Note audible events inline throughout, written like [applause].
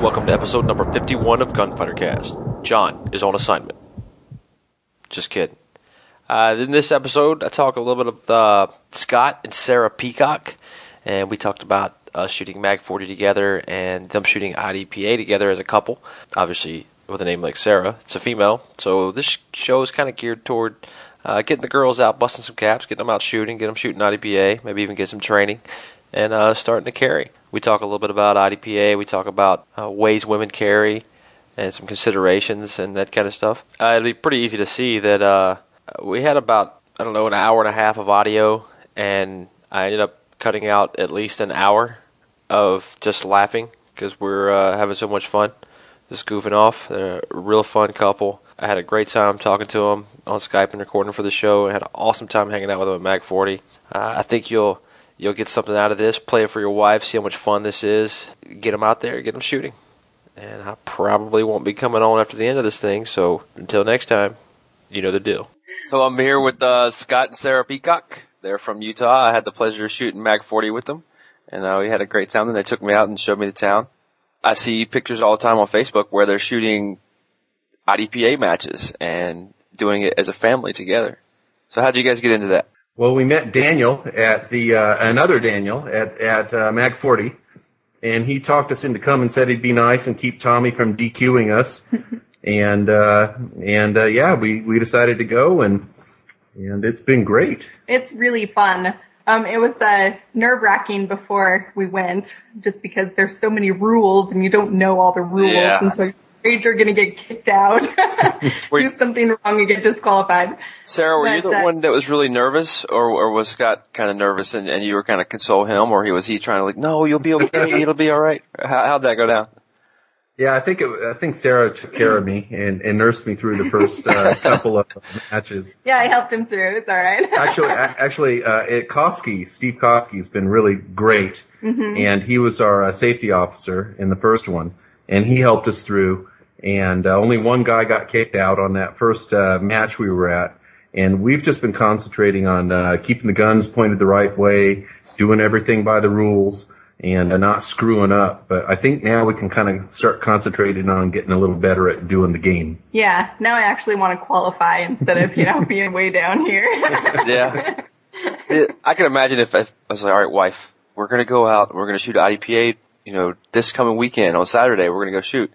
Welcome to episode number 51 of Gunfighter Cast. John is on assignment. Just kidding. Uh, in this episode, I talk a little bit of uh, Scott and Sara Peacock, and we talked about us shooting Mag 40 together and them shooting IDPA together as a couple. Obviously, with a name like Sara, it's a female. So this show is kind of geared toward uh, getting the girls out, busting some caps, getting them out shooting, get them shooting IDPA, maybe even get some training, and uh, starting to carry. We talk a little bit about IDPA. We talk about uh, ways women carry and some considerations and that kind of stuff. Uh, it'll be pretty easy to see that uh, we had about I don't know an hour and a half of audio, and I ended up cutting out at least an hour of just laughing because we're uh, having so much fun, just goofing off. They're a real fun couple. I had a great time talking to them on Skype and recording for the show. I had an awesome time hanging out with them at Mag 40. Uh, I think you'll you'll get something out of this. Play it for your wife. See how much fun this is. Get them out there. Get them shooting. And I probably won't be coming on after the end of this thing. So until next time, you know the deal. So I'm here with uh, Scott and Sara Peacock. They're from Utah. I had the pleasure of shooting Mag 40 with them, and uh, we had a great time. Then they took me out and showed me the town. I see pictures all the time on Facebook where they're shooting IDPA matches and doing it as a family together. So how'd you guys get into that? Well, we met Daniel at the uh, another Daniel at at uh, Mag 40, and he talked us into coming. Said he'd be nice and keep Tommy from DQing us, [laughs] and uh, and uh, yeah, we we decided to go, and and it's been great. It's really fun. Um, it was uh, nerve wracking before we went, just because there's so many rules and you don't know all the rules, Yeah. and so you're afraid you're gonna get kicked out, [laughs] Were- do something wrong and get disqualified. Sara, were you the uh, one that was really nervous, or, or was Scott kind of nervous and, and you were kind of console him, or he was he trying to like, no, you'll be okay, [laughs] it'll be all right? How, how'd that go down? Yeah, I think it, I think Sara took care of me and, and nursed me through the first uh, [laughs] couple of matches. Yeah, I helped him through. It's all right. Actually, actually, uh, it, Koski, Steve Koski's been really great, and he was our uh, safety officer in the first one, and he helped us through. And uh, only one guy got kicked out on that first uh, match we were at, and we've just been concentrating on uh, keeping the guns pointed the right way, doing everything by the rules, and uh, not screwing up. But I think now we can kind of start concentrating on getting a little better at doing the game. yeah, now I actually want to qualify instead of you know [laughs] being way down here. [laughs] Yeah. See, I can imagine if, if I was like, all right, wife, we're gonna go out, we're gonna shoot IDPA, you know, this coming weekend on Saturday, we're gonna go shoot.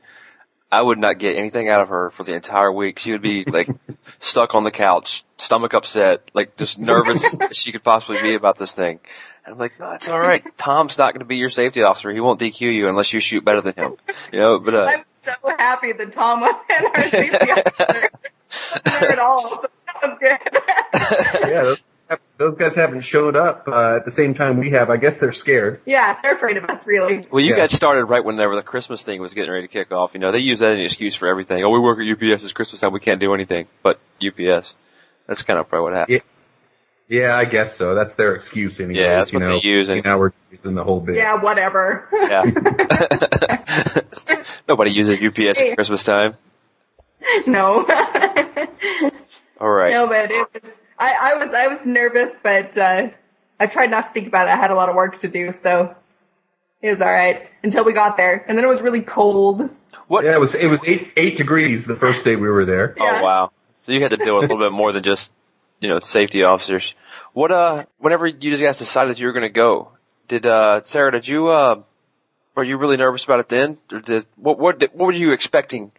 I would not get anything out of her for the entire week. She would be like [laughs] stuck on the couch, stomach upset, like just nervous [laughs] as she could possibly be about this thing. And I'm like, no, it's all right. Tom's not going to be your safety officer. He won't DQ you unless you shoot better than him. You know, but uh, I'm so happy that Tom wasn't [laughs] our safety officer. At all. So that was good. yeah, those, those guys haven't showed up uh, at the same time we have. I guess they're scared. yeah, they're afraid of us, really. Well, you Yeah. got started right whenever the Christmas thing was getting ready to kick off. You know, they use that as an excuse for everything. Oh, we work at UPS. It's Christmas time. We can't do anything but UPS. That's kind of probably what happened. Yeah, I guess so. That's their excuse anyway. Yeah, that's you what know, they use, and- Now we're using the whole bit. Yeah, whatever. Yeah. [laughs] [laughs] Nobody uses UPS at Christmas time. [laughs] no. All right. no, but it was, I, I was, I was nervous, but, uh, I tried not to think about it. I had a lot of work to do, so it was alright until we got there. And then it was really cold. What? Yeah, it was it was eight eight degrees the first day we were there. Oh wow. So you had to deal with a little bit more than just, you know, safety officers. What uh? Whenever you guys decided that you were going to go, did uh Sara? Did you uh? Were you really nervous about it then? Or did what what did, what were you expecting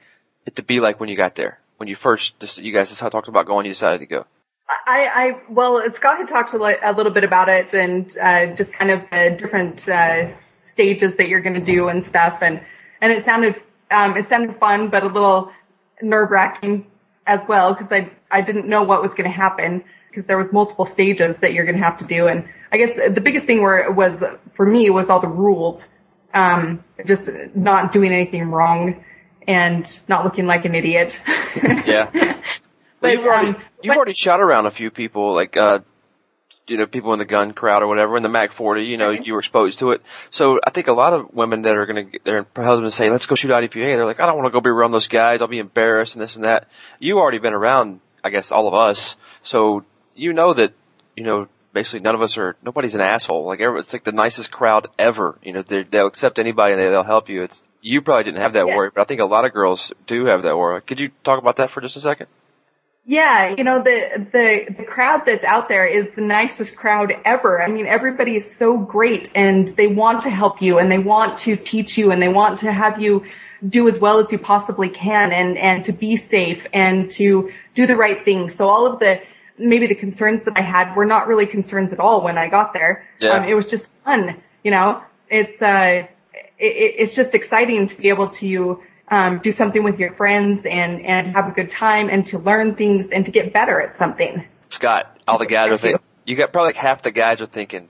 it to be like when you got there? When you first, just, you guys just talked about going, you decided to go. I, I, well, Scott had talked a, li- a little bit about it and, uh, just kind of the different, uh, stages that you're going to do and stuff. And, and it sounded, um, it sounded fun, but a little nerve wracking as well because I, I didn't know what was going to happen because there was multiple stages that you're going to have to do. And I guess the biggest thing where it was for me was all the rules. Um, just not doing anything wrong and not looking like an idiot. Yeah. [laughs] but, you've already, um, you've but- already shot around a few people, like, uh, you know, people in the gun crowd or whatever, in the Mag 40, you know, you were exposed to it. So I think a lot of women that are gonna, get their husbands say, let's go shoot IDPA, they're like, I don't want to go be around those guys, I'll be embarrassed and this and that. You already been around, I guess, all of us, so you know that, you know, basically none of us are, nobody's an asshole. Like, it's like the nicest crowd ever. You know, they- they'll accept anybody and they- they'll help you. It's, you probably didn't have that Yeah. worry, but I think a lot of girls do have that worry. Could you talk about that for just a second? Yeah, you know, the, the, the crowd that's out there is the nicest crowd ever. I mean, everybody is so great and they want to help you and they want to teach you and they want to have you do as well as you possibly can and, and to be safe and to do the right thing. So all of the, maybe the concerns that I had were not really concerns at all when I got there. Yeah. Um, it was just fun, you know, it's, uh, it, it's just exciting to be able to, um, do something with your friends and, and have a good time and to learn things and to get better at something. Scott, all the guys are thinking, you got probably like half the guys are thinking,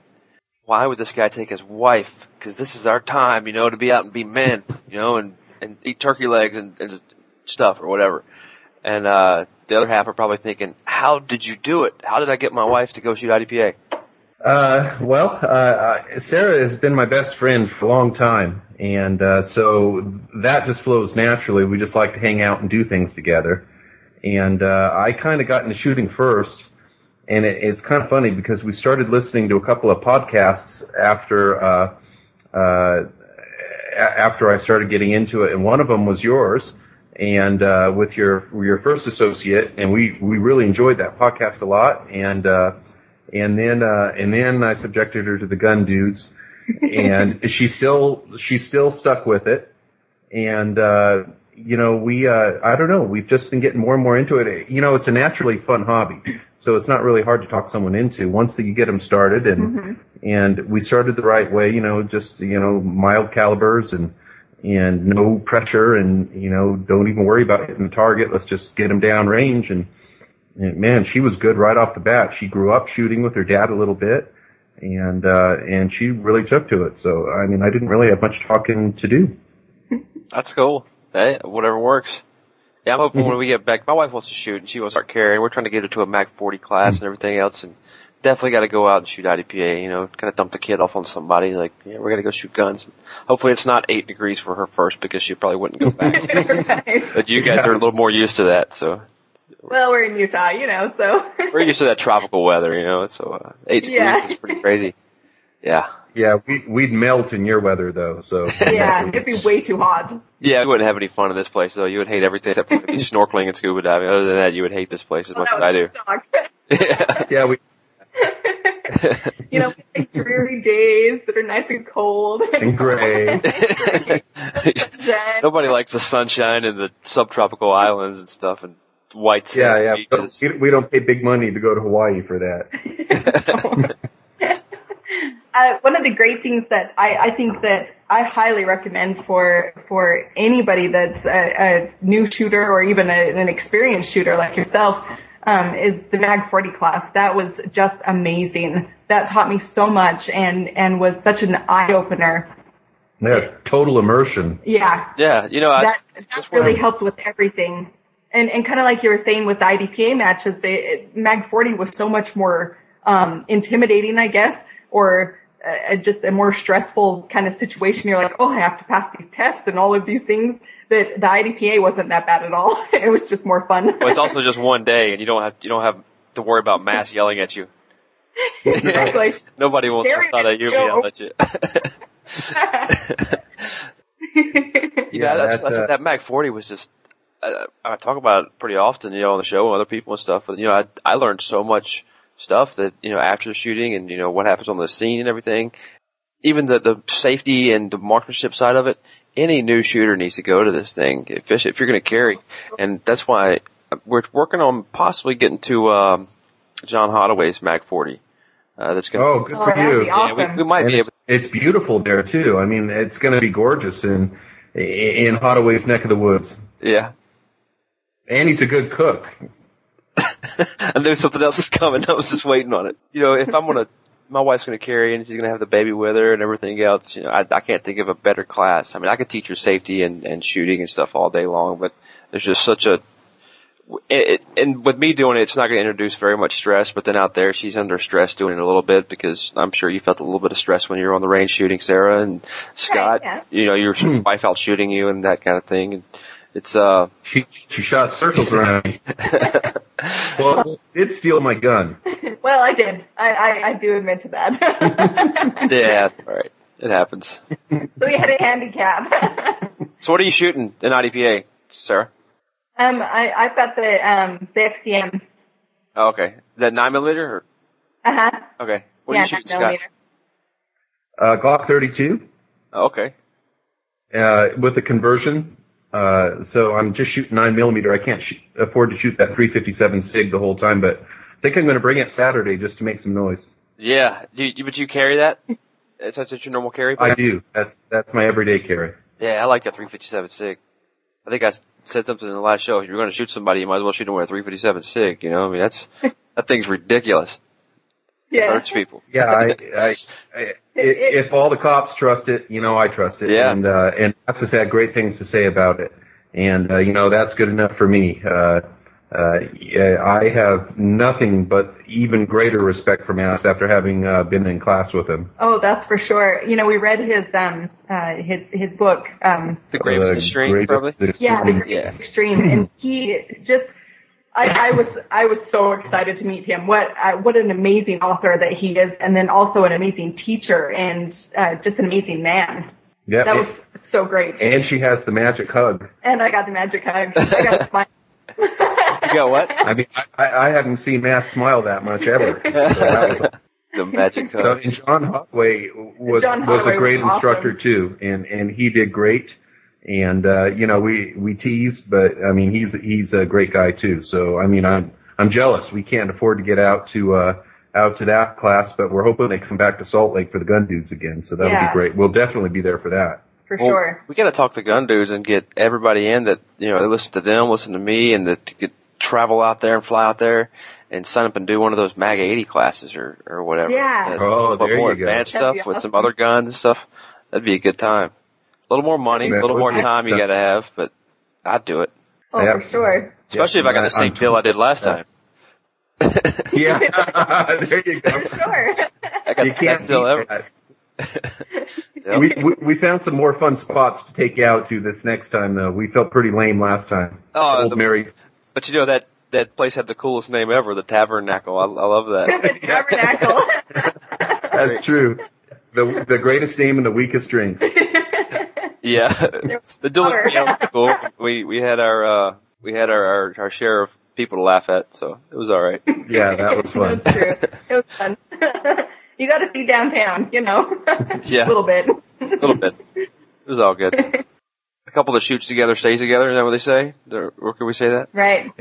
why would this guy take his wife? Cause this is our time, you know, to be out and be men, you know, and, and eat turkey legs and, and stuff or whatever. And, uh, the other half are probably thinking, how did you do it? How did I get my wife to go shoot IDPA? Uh, well, uh, uh, Sara has been my best friend for a long time, and uh, so that just flows naturally. We just like to hang out and do things together. And uh, I kind of got into shooting first, and it, it's kind of funny because we started listening to a couple of podcasts after uh, uh, after I started getting into it, and one of them was yours. And uh, with your your first associate, and we we really enjoyed that podcast a lot. And uh, and then uh, and then I subjected her to the gun dudes, and she still she still stuck with it, and uh, you know we uh, I don't know we've just been getting more and more into it. You know it's a naturally fun hobby, so it's not really hard to talk someone into once you get them started, and and we started the right way. You know just you know mild calibers and and no pressure, and you know don't even worry about hitting the target. Let's just get them down range and. And man, she was good right off the bat. She grew up shooting with her dad a little bit, and uh, and she really took to it. So I mean, I didn't really have much talking to do. That's cool. Hey, whatever works. Yeah, I'm hoping when we get back, my wife wants to shoot and she wants to start carrying. We're trying to get her to a Mag 40 class and everything else and definitely got to go out and shoot IDPA, you know, kind of dump the kid off on somebody. Like, yeah, we're going to go shoot guns. Hopefully it's not eight degrees for her first because she probably wouldn't go back. [laughs] Right. but you guys are a little more used to that, so Well, we're in Utah, you know, so. [laughs] we're used to that tropical weather, you know, so uh, eight degrees Yeah. is pretty crazy. Yeah. Yeah, we, we'd melt in your weather though. So [laughs] yeah, it'd be way too hot. Yeah, you wouldn't have any fun in this place though. You would hate everything except for [laughs] snorkeling and scuba diving. Other than that, you would hate this place as much as I do. Suck. yeah, we you know, like dreary days that are nice and cold. and gray. Nobody likes the sunshine and the subtropical islands and stuff and white Yeah, sand yeah. beaches. We, we don't pay big money to go to Hawaii for that. [laughs] uh, one of the great things that I, I think that I highly recommend for for anybody that's a, a new shooter or even a, an experienced shooter like yourself um, is the Mag 40 class. That was just amazing. That taught me so much and and was such an eye opener. Yeah, total immersion. Yeah, Yeah, you know, I, that, that really helped with everything. And, and kind of like you were saying with the IDPA matches, it, it, Mag 40 was so much more, um, intimidating, I guess, or uh, just a more stressful kind of situation. You're like, oh, I have to pass these tests and all of these things that the IDPA wasn't that bad at all. [laughs] it was just more fun. but it's also just one day, and you don't have you don't have to worry about Mas yelling at you. exactly. [laughs] Nobody wants to Staring thought at at you you. yell at you. yeah, Yeah, that's, that, that's uh, that Mag 40 was just. Uh, I talk about it pretty often, you know, on the show and other people and stuff. But you know, I I learned so much stuff that you know after the shooting and you know what happens on the scene and everything. Even the the safety and the marksmanship side of it. Any new shooter needs to go to this thing if if you're going to carry, and that's why we're working on possibly getting to um, John Holloway's Mag 40. Uh, that's going. Oh, good Oh, for that'd you. be yeah, we, we might And be it's, able. it's beautiful there too. I mean, it's going to be gorgeous in in Holloway's neck of the woods. Yeah, And he's a good cook. [laughs] I knew something else is coming. I was just waiting on it. You know, if I'm gonna, my wife's gonna carry and she's gonna have the baby with her and everything else. You know, I, I can't think of a better class. I mean, I could teach her safety and, and shooting and stuff all day long, but there's just such a, it, it, and with me doing it, it's not going to introduce very much stress. But then out there, she's under stress doing it a little bit because I'm sure you felt a little bit of stress when you were on the range shooting, Sara and Scott. yeah. You know, your hmm. wife out shooting you and that kind of thing. And it's uh, She she shot circles around me. [laughs] well, it did steal my gun. [laughs] well, I did. I, I, I do admit to that. [laughs] yeah, that's all right. It happens. so we had a handicap. So what are you shooting in IDPA, Sara? Um, I, I've got the, um, the XDM. Oh, okay. Is that nine millimeter? Or, Uh huh. okay. What yeah, are you shooting, nine Scott? millimeter. Uh, Glock 32 Oh, okay. uh, with the conversion. Uh, so I'm just shooting nine millimeter. I can't shoot, afford to shoot that 357 Sig the whole time, but I think I'm going to bring it Saturday just to make some noise. Yeah. Do you, but you carry that? [laughs] Is that your normal carry? I do. That's that's my everyday carry. Yeah, I like that 357 SIG. I think I said something in the last show. If you're going to shoot somebody, you might as well shoot them with a 357 SIG. You know, I mean, that's, [laughs] that thing's ridiculous. It Yeah. hurts people. Yeah, I, I, I [laughs] if all the cops trust it, you know I trust it. Yeah. And uh, and Mas has had great things to say about it, and uh, you know that's good enough for me. Uh, uh, I have nothing but even greater respect for Mas after having uh, been in class with him. Oh, that's for sure. You know, we read his, um, uh, his, his book, um, The Gravest Uh, Extreme, greatest probably. Yeah, the Great Yeah. Extreme, and he just. I, I was I was so excited to meet him. What uh, what an amazing author that he is, and then also an amazing teacher and uh, just an amazing man. Yeah, That was so great. and she has the magic hug. And I got the magic hug. I got the smile. [laughs] You got what? I mean, I, I haven't seen Matt smile that much ever. [laughs] So that was- The magic So, and John Holloway was John was a great was instructor awesome. too, and and he did great. And uh, you know, we we teased, but I mean, he's he's a great guy too. So I mean, I'm I'm jealous. We can't afford to get out to uh out to that class, but we're hoping they come back to Salt Lake for the gun dudes again. So that'll Yeah. be great. We'll definitely be there for that. For Well, sure. We got to talk to gun dudes and get everybody in that you know they listen to them, listen to me, and that could travel out there and fly out there and sign up and do one of those MAG 80 classes or or whatever. Yeah. That- Oh, there more you go. advanced That'd be stuff with some other guns and stuff. That'd be a good time. A little more money, a little more time you got to have, but I'd do it. Oh, Yeah. for sure. Especially if I got the same deal I did last time. [laughs] Yeah, [laughs] there you go. For sure. I got You the can't best deal beat ever. that. [laughs] Yep. We, we we found some more fun spots to take you out to this next time though. We felt pretty lame last time. Oh, Old the- Mary. But you know that that place had the coolest name ever, the Tabernacle. I, I love that. the tabernacle. That's true. The the greatest name and the weakest drinks. Yeah, [laughs] the dueling Power. piano was cool. We we had our uh we had our, our our share of people to laugh at, so it was all right. Yeah, that was fun. That's true. It was fun. [laughs] you got to see downtown, you know. [laughs] Yeah. A little bit. A little bit. It was all good. A couple that shoots together stays together. Is that what they say? Or or can we say that? Right.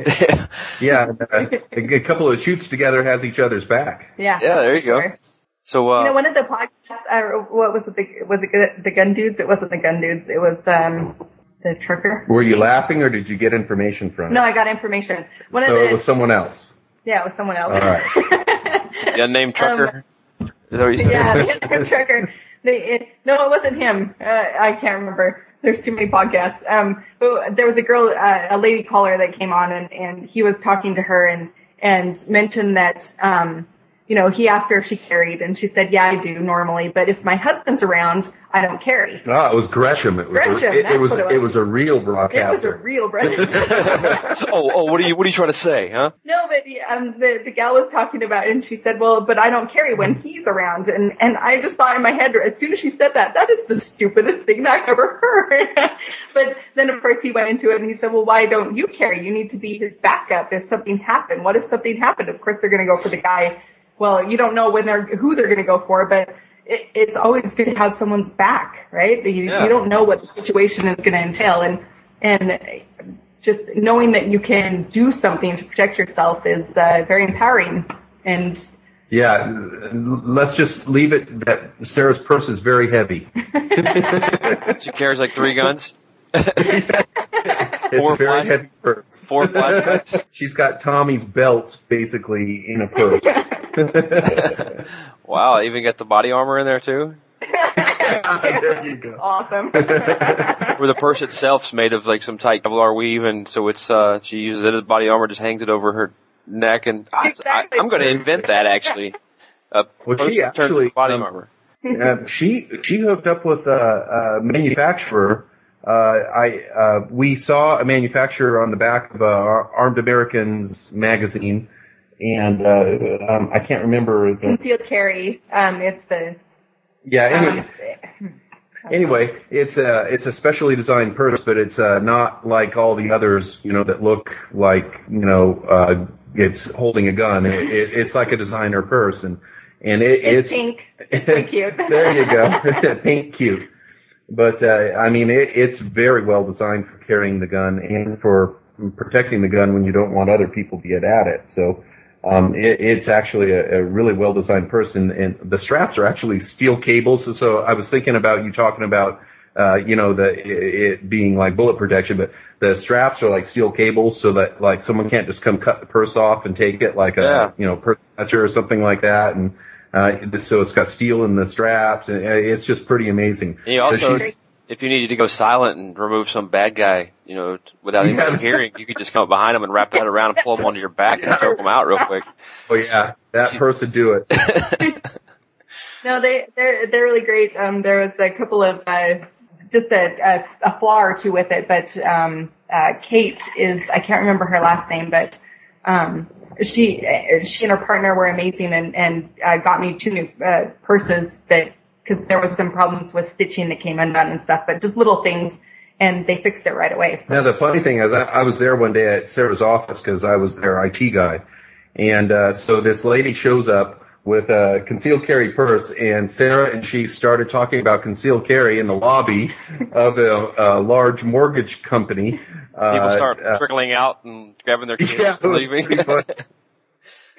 Yeah, uh, a, a couple of shoots together has each other's back. Yeah. Yeah, there you go. Sure. So uh, You know, one of the podcasts, uh, what was it? The, was it the, the gun dudes? It wasn't the gun dudes. It was um the trucker. Were you laughing or did you get information from? No, it? I got information. One So of the it was someone else. yeah, it was someone else. All right. [laughs] the unnamed trucker. Is that what you said? Um, yeah, the other trucker. [laughs] They, it, no, it wasn't him. Uh, I can't remember. There's too many podcasts. Um, but there was a girl, uh, a lady caller that came on, and and he was talking to her and and mentioned that um, you know, he asked her if she carried, and she said, "Yeah, I do normally, but if my husband's around, I don't carry." Ah, it was Gresham. It was. Gresham, a, it, that's it was. what it was. It was a real It was a broadcaster. real [laughs] brother. oh, oh, what are you what are you trying to say, huh? No, but um, the the gal was talking about, it and she said, "Well, but I don't carry when he's around." And and I just thought in my head, as soon as she said that, that is the stupidest thing I've ever heard. [laughs] but then, of course, he went into it and he said, "Well, why don't you carry? You need to be his backup if something happened. What if something happened? Of course, they're going to go for the guy. Well, you don't know when they're who they're going to go for, but." It, it's always good to have someone's back, right? You, Yeah. you don't know what the situation is going to entail, and and just knowing that you can do something to protect yourself is uh, very empowering. And Yeah, let's just leave it that Sara's purse is very heavy. [laughs] She carries like three guns, It's [laughs] Four a very flash- heavy purse. four flashlights. She's got Tommy's belt basically in a purse. [laughs] [laughs] Wow, even got the body armor in there too. [laughs] there you go. awesome. Where the purse itself's made of like some tight Kevlar weave, and so it's uh she uses it as body armor, just hangs it over her neck, and I, Exactly. I, am going to invent that actually. A Well, purse she actually, into body um, armor. Uh, she she hooked up with a, a manufacturer. Uh, I uh, we saw a manufacturer on the back of uh, Armed Americans magazine, and uh, um, I can't remember the Concealed carry. Um, it's the yeah. Anyway, um, [laughs] Anyway, it's a it's a specially designed purse, but it's uh, not like all the others, you know, that look like you know uh, it's holding a gun. It, it, it's like a designer purse, and and it, It's pink. It's so cute. there you go, [laughs] pink cute. But uh, I mean, it, it's very well designed for carrying the gun and for protecting the gun when you don't want other people to get at it. So. Um, it, it's actually a, a really well designed purse, and, and the straps are actually steel cables. So, so I was thinking about you talking about, uh, you know, the it being like bullet protection, but the straps are like steel cables, so that like someone can't just come cut the purse off and take it like a Yeah. you know purse catcher or something like that. And uh, so it's got steel in the straps, and uh, it's just pretty amazing. And you also, if you needed to go silent and remove some bad guy, you know, without Yeah. [laughs] hearing, you could just come up behind him and wrap that around and pull him onto your back and choke him out real quick. [laughs] oh yeah, that person do it. [laughs] No, they they're they're really great. Um, there was a couple of uh, just a, a a flaw or two with it, but um, uh, Kate is I can't remember her last name, but um, she uh, she and her partner were amazing and and uh, got me two new uh, purses that because there was some problems with stitching that came undone and stuff, but just little things, and they fixed it right away. So Now the funny thing is, I, I was there one day at Sara's office because I was their IT guy, and uh, so this lady shows up with a concealed carry purse, and Sara and she started talking about concealed carry in the lobby of a, a large mortgage company. Uh, People start uh, trickling out and grabbing their [laughs] kids Yeah, and leaving. [laughs]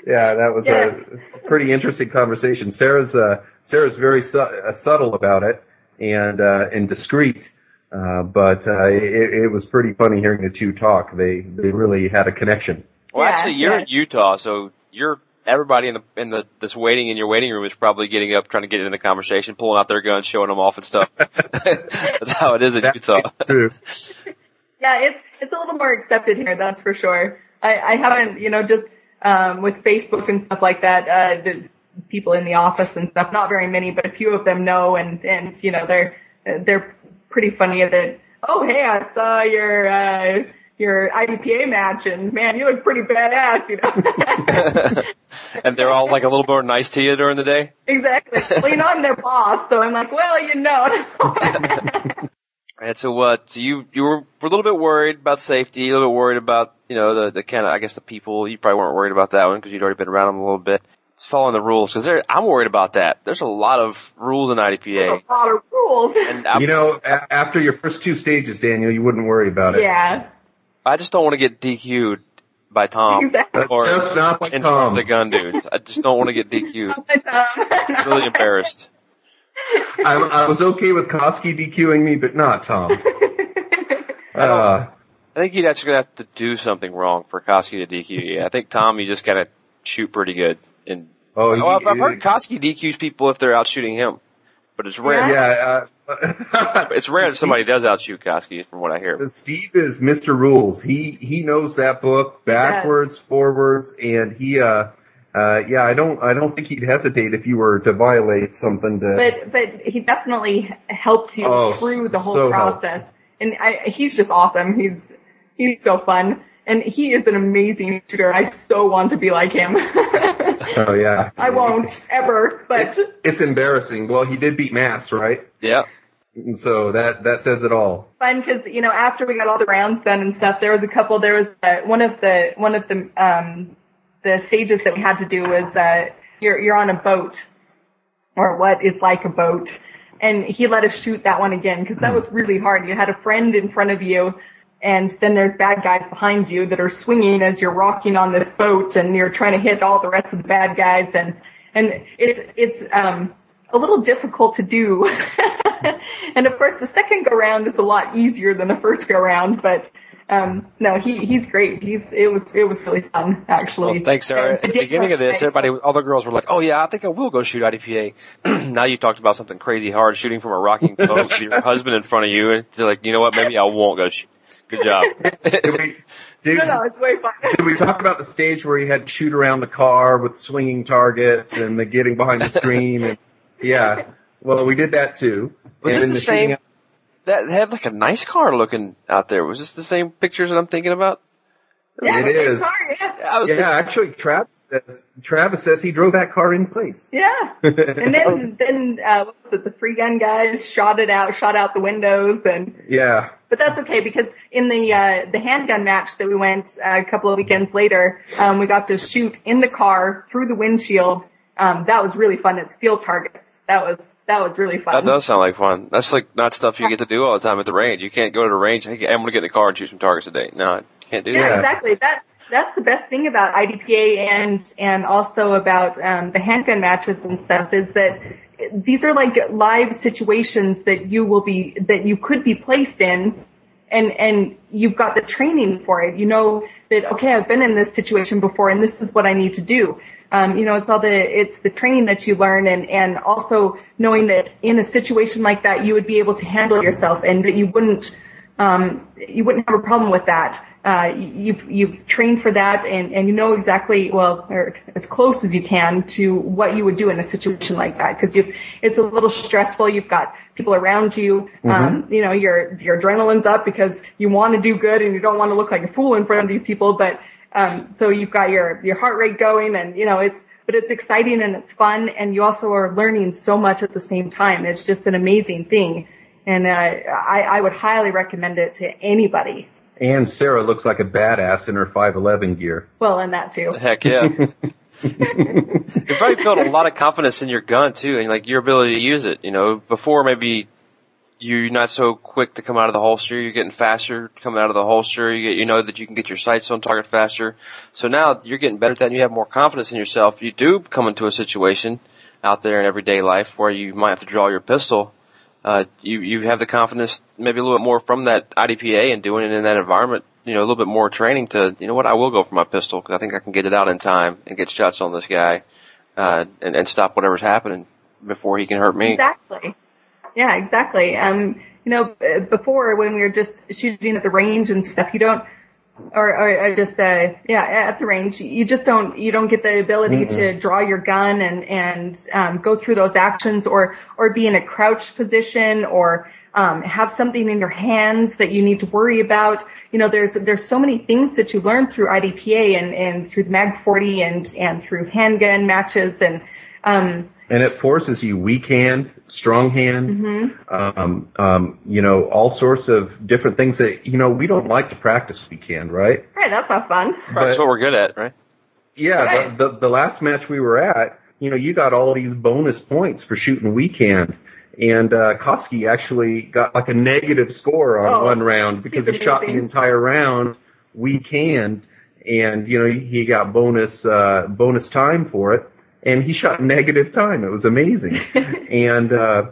Yeah, that was Yeah. a pretty interesting conversation. Sara's uh, Sara's very su- uh, subtle about it and uh, and discreet, uh, but uh, it, it was pretty funny hearing the two talk. They they really had a connection. well, Yeah, actually, you're yeah. in Utah, so you're everybody in the in the that's waiting in your waiting room is probably getting up, trying to get in the conversation, pulling out their guns, showing them off and stuff. [laughs] that's how it is in That Utah. is true. Yeah, it's it's a little more accepted here, that's for sure. I, I haven't, you know, just um, with Facebook and stuff like that, uh, the people in the office and stuff, not very many, but a few of them know, and and you know they're they're pretty funny that. Oh, hey, I saw your uh, your IDPA match, and man, you look pretty badass, you know. [laughs] and they're all like a little more nice to you during the day. exactly. Well, you know, I'm their boss, so I'm like, well, you know. [laughs] And so what? So you you were, were a little bit worried about safety, a little bit worried about you know the the kind of I guess the people. You probably weren't worried about that one because you'd already been around them a little bit. It's following the rules because I'm worried about that. There's a lot of rules in IDPA, a lot of rules. [laughs] and I, You know, a- after your first two stages, Daniel, you wouldn't worry about it. yeah. I just don't want to get DQ'd by Tom Exactly. or Just not like in Tom. the gun dude. I just don't want to get DQ'd. Um, [laughs] Really embarrassed. I, I was okay with Koski DQing me, but not Tom. [laughs] Uh, I think you'd actually have to do something wrong for Koski to DQ you. I think Tom, you just gotta shoot pretty good. And oh, well, I've, I've heard Koski DQs people if they're out shooting him, but it's rare. yeah. Uh, [laughs] It's rare that somebody does outshoot Koski, from what I hear. Steve is Mr. Rules. He he knows that book backwards, forwards, and he uh uh yeah. I don't I don't think he'd hesitate if you were to violate something. To but but he definitely helps you Oh, through the whole so process, and I, he's just awesome. He's he's so fun, and he is an amazing shooter. I so want to be like him. [laughs] oh yeah, I won't ever, but It's embarrassing. Well, he did beat Mas, right? Yeah. And so that that says it all. fun because you know after we got all the rounds done and stuff, there was a couple. There was uh, one of the one of the um the stages that we had to do was uh you're you're on a boat or what is like a boat, and he let us shoot that one again because that was really hard. You had a friend in front of you. And then there's bad guys behind you that are swinging as you're rocking on this boat, and you're trying to hit all the rest of the bad guys, and and it's it's um a little difficult to do. [laughs] and of course, the second go round is a lot easier than the first go round. But um, no, he he's great. He's it was it was really fun actually. Well, thanks, Sara. And At the the beginning of this, everybody, all the girls were like, "Oh yeah, I think I will go shoot IDPA." [clears throat] now you talked about something crazy hard, shooting from a rocking [laughs] boat with your husband in front of you, and you're like, "You know what? Maybe I won't go shoot." Good job. [laughs] Did we, did, No, no, it's way fun. did we talk about the stage where he had to shoot around the car with swinging targets and the getting behind the screen? And yeah, well, we did that too. Was And this in the shooting same? That had like a nice car looking out there. Was this the same pictures that I'm thinking about? Yeah, it's car, yeah. I was Yeah, actually, Trav says, Travis says he drove that car in place. Yeah. And then, [laughs] then, uh, what was it, the free gun guys shot it out, shot out the windows and, Yeah. but that's okay because in the, uh, the handgun match that we went uh, a couple of weekends later, um, we got to shoot in the car through the windshield. Um, that was really fun at steel targets. That was, that was really fun. That does sound like fun. That's like not stuff you get to do all the time at the range. You can't go to the range. Hey, I'm to get in the car and shoot some targets today. No, you can't do Yeah, that. exactly. That that's the best thing about IDPA and and also about um, the handgun matches and stuff is that these are like live situations that you will be that you could be placed in, and and you've got the training for it. You know that okay, I've been in this situation before, and this is what I need to do. Um, you know, it's all the it's the training that you learn, and and also knowing that in a situation like that, you would be able to handle yourself, and that you wouldn't um, you wouldn't have a problem with that. Uh, you, you've trained for that and, and you know exactly, well, or as close as you can to what you would do in a situation like that. Cause you, it's a little stressful. You've got people around you. Um, you know, your, your adrenaline's up because you want to do good and you don't want to look like a fool in front of these people. But, um, so you've got your, your heart rate going and, you know, it's, but it's exciting and it's fun and you also are learning so much at the same time. It's just an amazing thing. And, uh, I, I would highly recommend it to anybody. And Sara looks like a badass in her 511 gear. Well, and that too. Heck yeah. [laughs] you probably built a lot of confidence in your gun too, and like your ability to use it. You know, before maybe you're not so quick to come out of the holster. You're getting faster coming out of the holster. You get, you know that you can get your sights on target faster. So now you're getting better at that. and You have more confidence in yourself. You do come into a situation out there in everyday life where you might have to draw your pistol. Uh, you you have the confidence, maybe a little bit more from that IDPA and doing it in that environment. You know, a little bit more training to, you know what, I will go for my pistol because I think I can get it out in time and get shots on this guy, uh, and, and stop whatever's happening before he can hurt me. Exactly. Yeah, exactly. Um, you know, before when we were just shooting at the range and stuff, you don't, or, or, just, uh, yeah, at the range, you just don't, you don't get the ability to draw your gun and, and, um, go through those actions or, or be in a crouched position or, um, have something in your hands that you need to worry about. You know, there's, there's so many things that you learn through IDPA and, and through the MAG 40 and, and through handgun matches and, um, And it forces you weak hand, strong hand, um, um, you know, all sorts of different things that, you know, we don't like to practice weak hand, right? Right, that's not fun. That's what we're good at, right? Yeah, Right. the, the the last match we were at, you know, you got all these bonus points for shooting weak hand, and uh, Koski actually got like a negative score on Oh, one round because he shot the entire round weak hand, and you know he got bonus uh, bonus time for it, and he shot negative time. It was amazing, [laughs] and. uh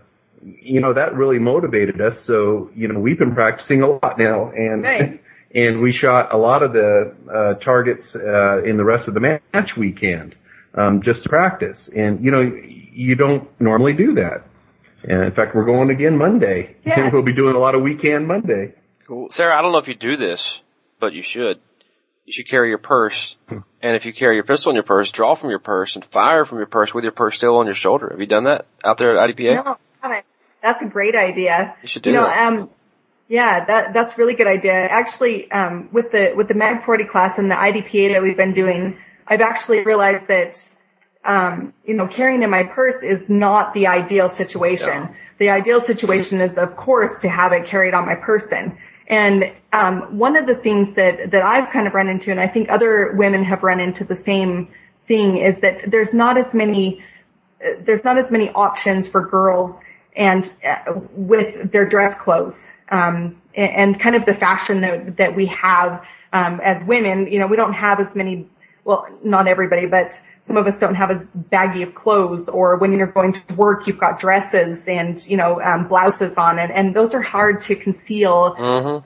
you know that really motivated us. So you know we've been practicing a lot now, and Right. [laughs] and we shot a lot of the uh, targets uh, in the rest of the match weekend um, just to practice. And you know, you don't normally do that. And in fact, we're going again Monday. Yeah. [laughs] we'll be doing a lot of weekend Monday. Cool. Sara, I don't know if you do this, but you should. You should carry your purse, and if you carry your pistol in your purse, draw from your purse and fire from your purse with your purse still on your shoulder. Have you done that out there at IDPA? No, I haven't. That's a great idea. You should do you know, that. um, yeah, that that's a really good idea. Actually, um, with the with the Mag 40 class and the IDPA that we've been doing, I've actually realized that um, you know carrying in my purse is not the ideal situation. The ideal situation is, of course, to have it carried on my person. And um, one of the things that that I've kind of run into, and I think other women have run into the same thing, is that there's not as many there's not as many options for girls and uh, with their dress clothes um, and, and kind of the fashion that, that we have um, as women. You know, we don't have as many. Well, not everybody, but some of us don't have as baggy of clothes. Or when you're going to work, you've got dresses and you know um, blouses on, and, and those are hard to conceal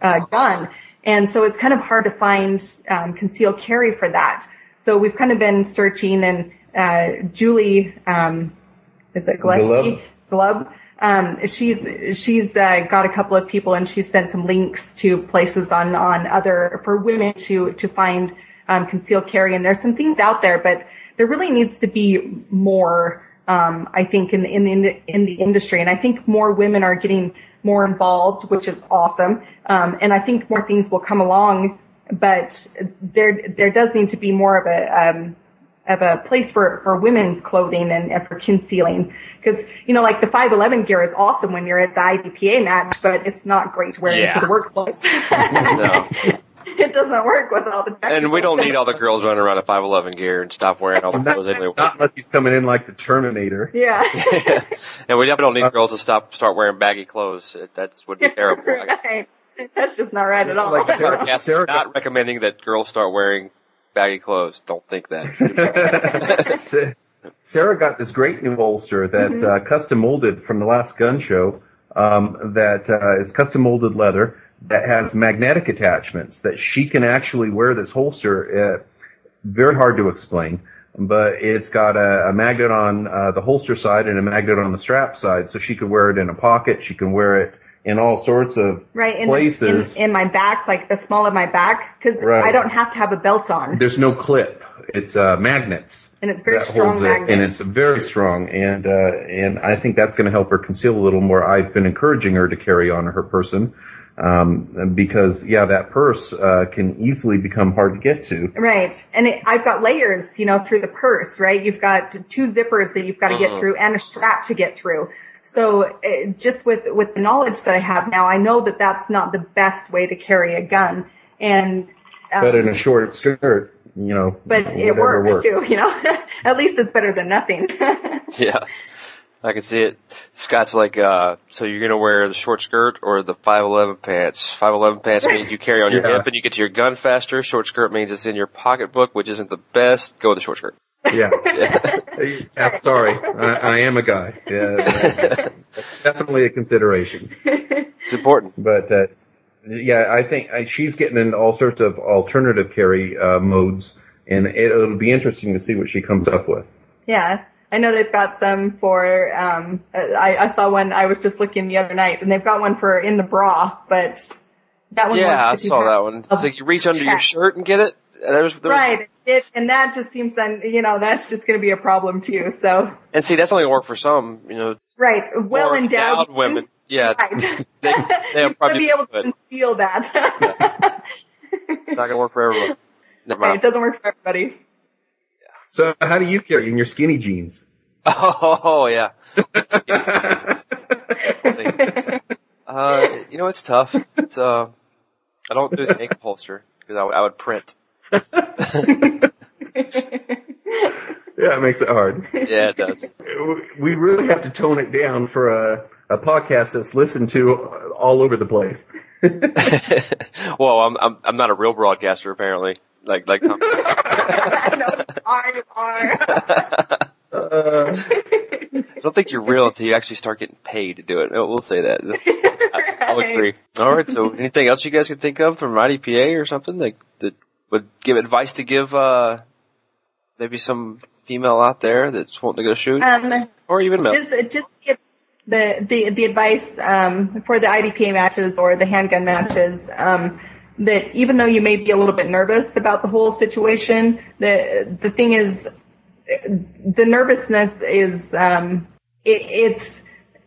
uh, gun. And so it's kind of hard to find um, concealed carry for that. So we've kind of been searching, and uh, Julie, um, is it Gillespie? Golob. Um, she's she's uh, got a couple of people, and she's sent some links to places on on other for women to to find um, concealed carry. And there's some things out there, but there really needs to be more. Um, I think in in the in the industry, and I think more women are getting more involved, which is awesome. Um, and I think more things will come along, but there there does need to be more of a um, of a place for, for women's clothing and, and for concealing. Cause, you know, like the 511 gear is awesome when you're at the IDPA match, but it's not great to wear Yeah. into the workplace. [laughs] No. [laughs] it doesn't work with all the And we don't need all the girls running around in 511 gear and stop wearing all the clothes anyway. Not unless he's coming in like the Terminator. [laughs] Yeah. [laughs] and we definitely don't need girls to stop start wearing baggy clothes. It- That would be terrible. Right. That's just not right at all. Like Sara- podcast Sara not recommending that girls start wearing baggy clothes. Don't think that. Sara got this great new holster that's uh, custom molded from the last gun show. Um, that uh, is custom molded leather that has magnetic attachments that she can actually wear this holster. Uh, very hard to explain, but it's got a, a magnet on uh, the holster side and a magnet on the strap side, so she could wear it in a pocket. She can wear it in all sorts of right in, places. in in my back, like the small of my back, because Right. I don't have to have a belt on, There's no clip. It's uh, magnets. and it's very strong it, magnet. and it's very strong, and uh, and I think that's going to help her conceal a little more. I've been encouraging her to carry on her person, um, because yeah, that purse uh, can easily become hard to get to. Right. And it, I've got layers, you know, through the purse, right? You've got two zippers that you've got to get Mhm. through and a strap to get through. So uh, just with, with the knowledge that I have now, I know that that's not the best way to carry a gun. And, um, But in a short skirt, you know, but it whatever works, too, you know? [laughs] At least it's better than nothing. [laughs] yeah. I can see it. Scott's like, uh, so you're gonna wear the short skirt or the 511 pants? 511 pants [laughs] means you carry on your Yeah. hip and you get to your gun faster. Short skirt means it's in your pocketbook, which isn't the best. Go with the short skirt. Yeah. [laughs] yeah. Sorry, I, I am a guy. Yeah, definitely a consideration. [laughs] It's important. But uh, yeah, I think uh, she's getting into all sorts of alternative carry uh, modes, and it, it'll be interesting to see what she comes up with. Yeah. I know they've got some for, um, I, I saw one, I was just looking the other night, and they've got one for in the bra, but that one Yeah, I works if you saw that one. It's like you reach under your shirt and get it. There's, there was- Right. It, and that just seems then, you know, that's just going to be a problem too. So, And see, that's only gonna work for some, you know, right. Well endowed women. Yeah, Right. [laughs] they, they'll [laughs] to probably be able to feel that. It's not gonna work for everyone. [laughs] Never Right, it doesn't work for everybody. So how do you carry in your skinny jeans? [laughs] Oh yeah. [laughs] Uh, you know, it's tough. It's uh, I don't do the ankle holster because I would I would print. [laughs] Yeah, it makes it hard. Yeah, it does. We really have to tone it down for a, a podcast that's listened to all over the place. well, I'm I'm I'm not a real broadcaster apparently. Like like Tom. [laughs] I know. I are. Uh, I [laughs] don't think you're real until you actually start getting paid to do it. We'll we'll say that. I, I'll agree. All right. So, anything else you guys could think of from IDPA or something like that would give advice to give uh maybe some female out there that's wanting to go shoot, Um, or even male? just just the the the, the advice um, for the IDPA matches or the handgun matches um, that even though you may be a little bit nervous about the whole situation, the the thing is the nervousness is um, it, it's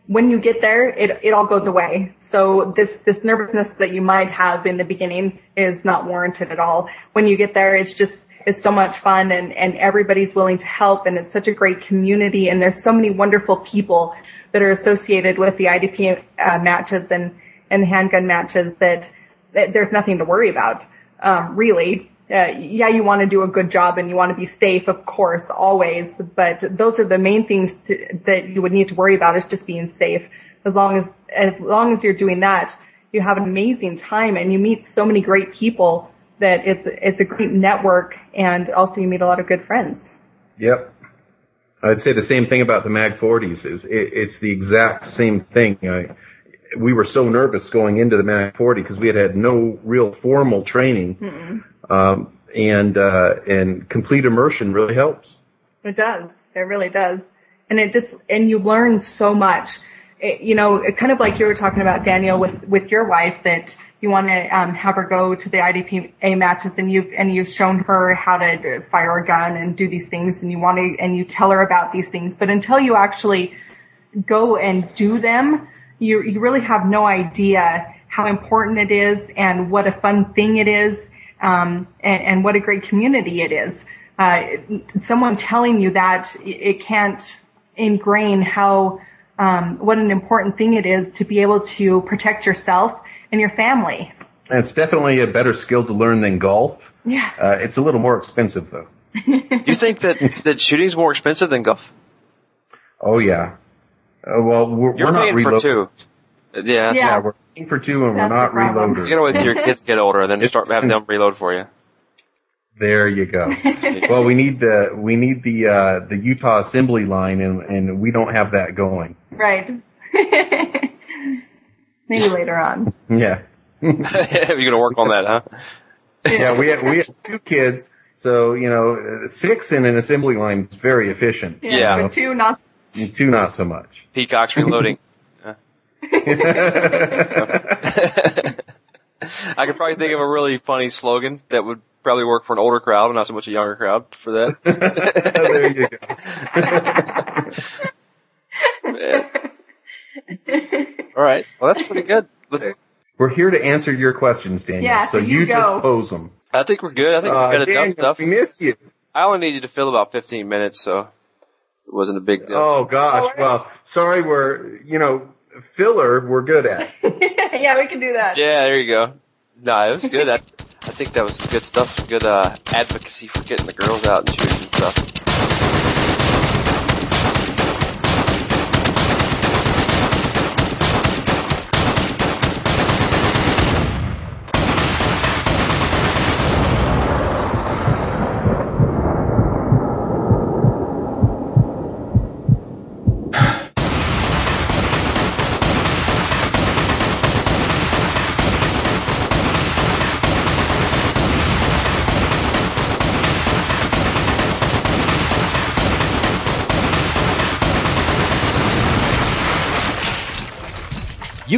when you get there, it it all goes away. So this this nervousness that you might have in the beginning is not warranted at all. When you get there, it's just it's so much fun and and everybody's willing to help and it's such a great community and there's so many wonderful people that are associated with the IDP uh, matches and and handgun matches that, that there's nothing to worry about. Um, really, uh, yeah, you want to do a good job and you want to be safe, of course, always. But those are the main things to, that you would need to worry about is just being safe. As long as, as long as you're doing that, you have an amazing time and you meet so many great people that it's, it's a great network and also you meet a lot of good friends. Yep. I'd say the same thing about the Mag 40s. Is it, it's the exact same thing. I, we were so nervous going into the Mag 40 because we had had no real formal training, um, and uh, and complete immersion really helps. It does. It really does. And it just, and you learn so much. It, you know, it kind of like you were talking about, Daniel, with, with your wife that you want to um, have her go to the IDPA matches and you've, and you've shown her how to fire a gun and do these things and you want to, and you tell her about these things. But until you actually go and do them, you, you really have no idea how important it is and what a fun thing it is, um, and, and what a great community it is. uh, someone telling you that it can't ingrain how um, what an important thing it is to be able to protect yourself and your family. And it's definitely a better skill to learn than golf. Yeah. Uh, it's a little more expensive though. [laughs] Do you think that that shooting's more expensive than golf? Oh yeah. Uh, well, we're, You're we're not paying for two. Yeah. Yeah. Yeah, we're paying for two and That's we're not the problem. reloaders. You gotta wait till your kids get older and then start having them reload for you. There you go. [laughs] well, we need the we need the uh, the Utah assembly line, and and we don't have that going. Right. [laughs] Maybe later on. You're [laughs] Yeah, gonna work on that, huh? yeah. We have we have two kids, so you know, uh, six in an assembly line is very efficient. Yeah. But two, not. And two not so much. Peacock's reloading. [laughs] I could probably think of a really funny slogan that would probably work for an older crowd and not so much a younger crowd for that. [laughs] there you go. [laughs] All right. Well, that's pretty good. We're here to answer your questions, Daniel. Yeah, so you go. just pose them. I think we're good. I think Uh, we've got enough Daniel, stuff. we miss you. I only needed to fill about 15 minutes, so it wasn't a big deal. Oh gosh. Well, sorry. We're you know filler. We're good at. [laughs] yeah, we can do that. Yeah, there you go. No, it was good. I, I think that was good stuff. Good uh, advocacy for getting the girls out and shooting and stuff.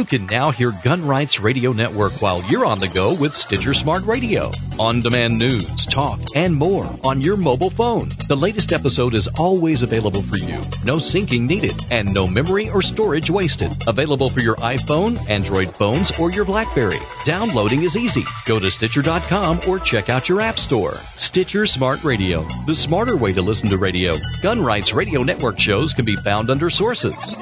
You can now hear Gun Rights Radio Network while you're on the go with Stitcher Smart Radio. On demand news, talk, and more on your mobile phone. The latest episode is always available for you. No syncing needed and no memory or storage wasted. Available for your iPhone, Android phones, or your Blackberry. Downloading is easy. Go to Stitcher.com or check out your App Store. Stitcher Smart Radio, the smarter way to listen to radio. Gun Rights Radio Network shows can be found under sources.